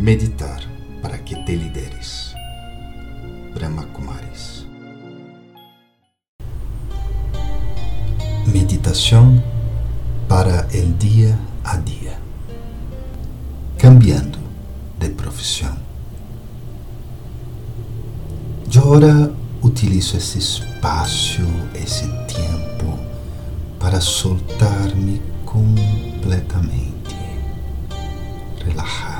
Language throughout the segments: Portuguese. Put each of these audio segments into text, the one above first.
Meditar para que te lideres. Brahma Kumaris. Meditação para el dia a dia. Cambiando de profissão. Eu agora utilizo esse espaço, esse tempo para soltar-me completamente, relajar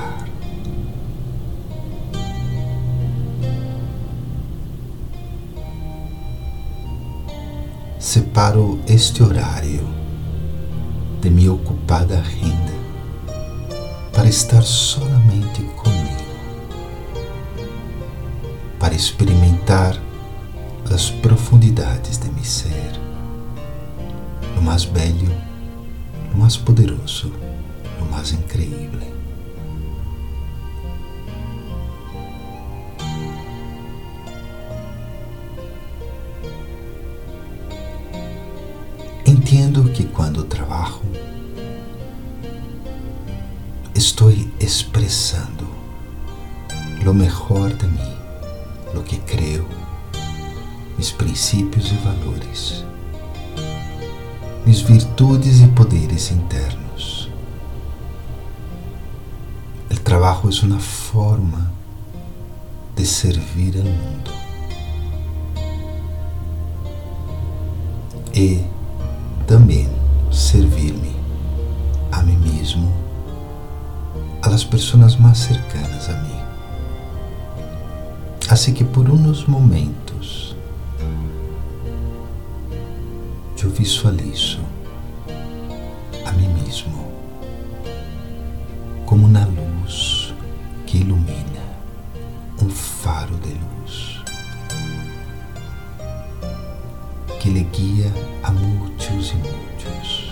separo este horário de minha ocupada renda para estar solamente comigo, para experimentar as profundidades de meu ser, o mais belo, o mais poderoso, o mais incrível. Entendo que quando trabalho, estou expressando lo melhor de mim, lo que creio, mis princípios e valores, mis virtudes e poderes internos. O trabalho é uma forma de servir ao mundo. E também servir-me a mim mesmo, a las pessoas mais cercanas a mim. Assim que por uns momentos eu visualizo a mim mesmo como uma luz que ilumina, um faro de luz lhe guia a muitos e muitos.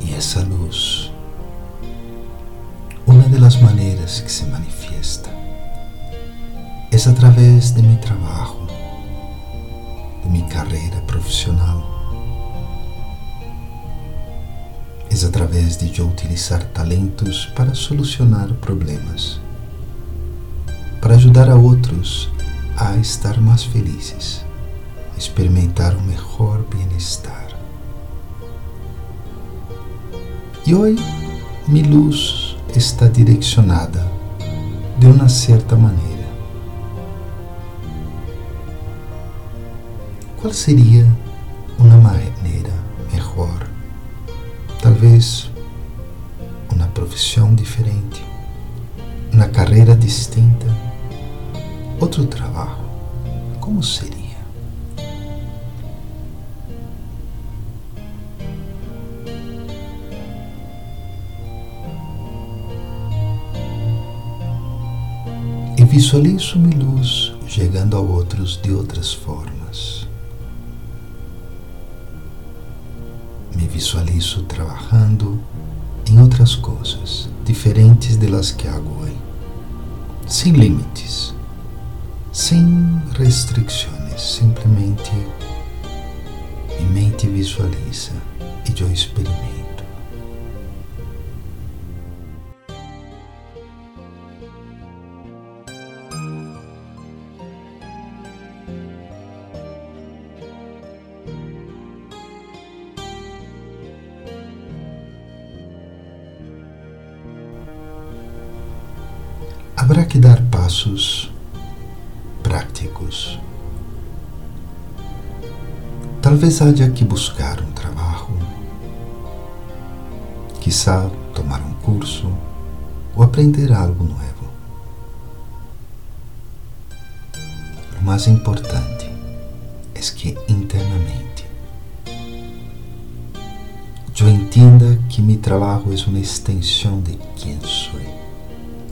E essa luz, das maneiras que se manifiesta é através de meu trabalho, de minha carreira profissional. É através de eu utilizar talentos para solucionar problemas, para ajudar a outros a estar mais felizes, a experimentar o melhor bem-estar. E hoje, minha luz está direcionada de uma certa maneira. Qual seria uma maneira melhor? Talvez uma profissão diferente, uma carreira distinta, outro trabalho. Como seria? E minha luz chegando a outros de outras formas. Me visualizo trabalhando em outras coisas diferentes das que hago hoje, sem limites, sem restrições, simplesmente minha mente visualiza e eu experimento. Haverá que dar passos práticos. Talvez haja que buscar um trabalho, quizá tomar um curso ou aprender algo novo. O mais importante é que internamente eu entenda que meu trabalho é uma extensão de quem sou.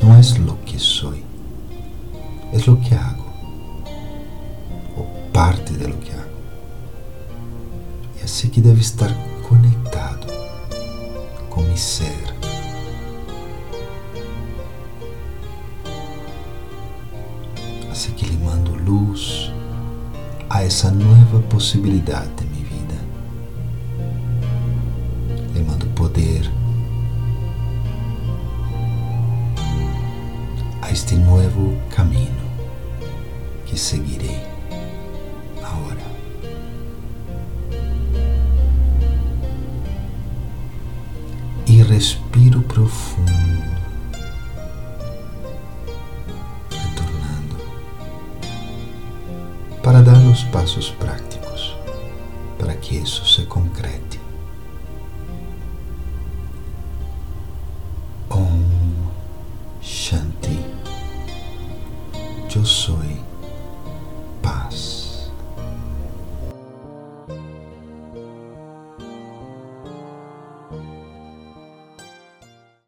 Não é lo que sou, é lo que hago, ou parte de lo que hago. E assim que deve estar conectado mi ser. Así que le mando luz a essa nova possibilidade de minha vida. Le mando poder este novo caminho que seguirei agora. E respiro profundo, retornando, para dar os passos práticos para que isso se concrete. eu sonhe.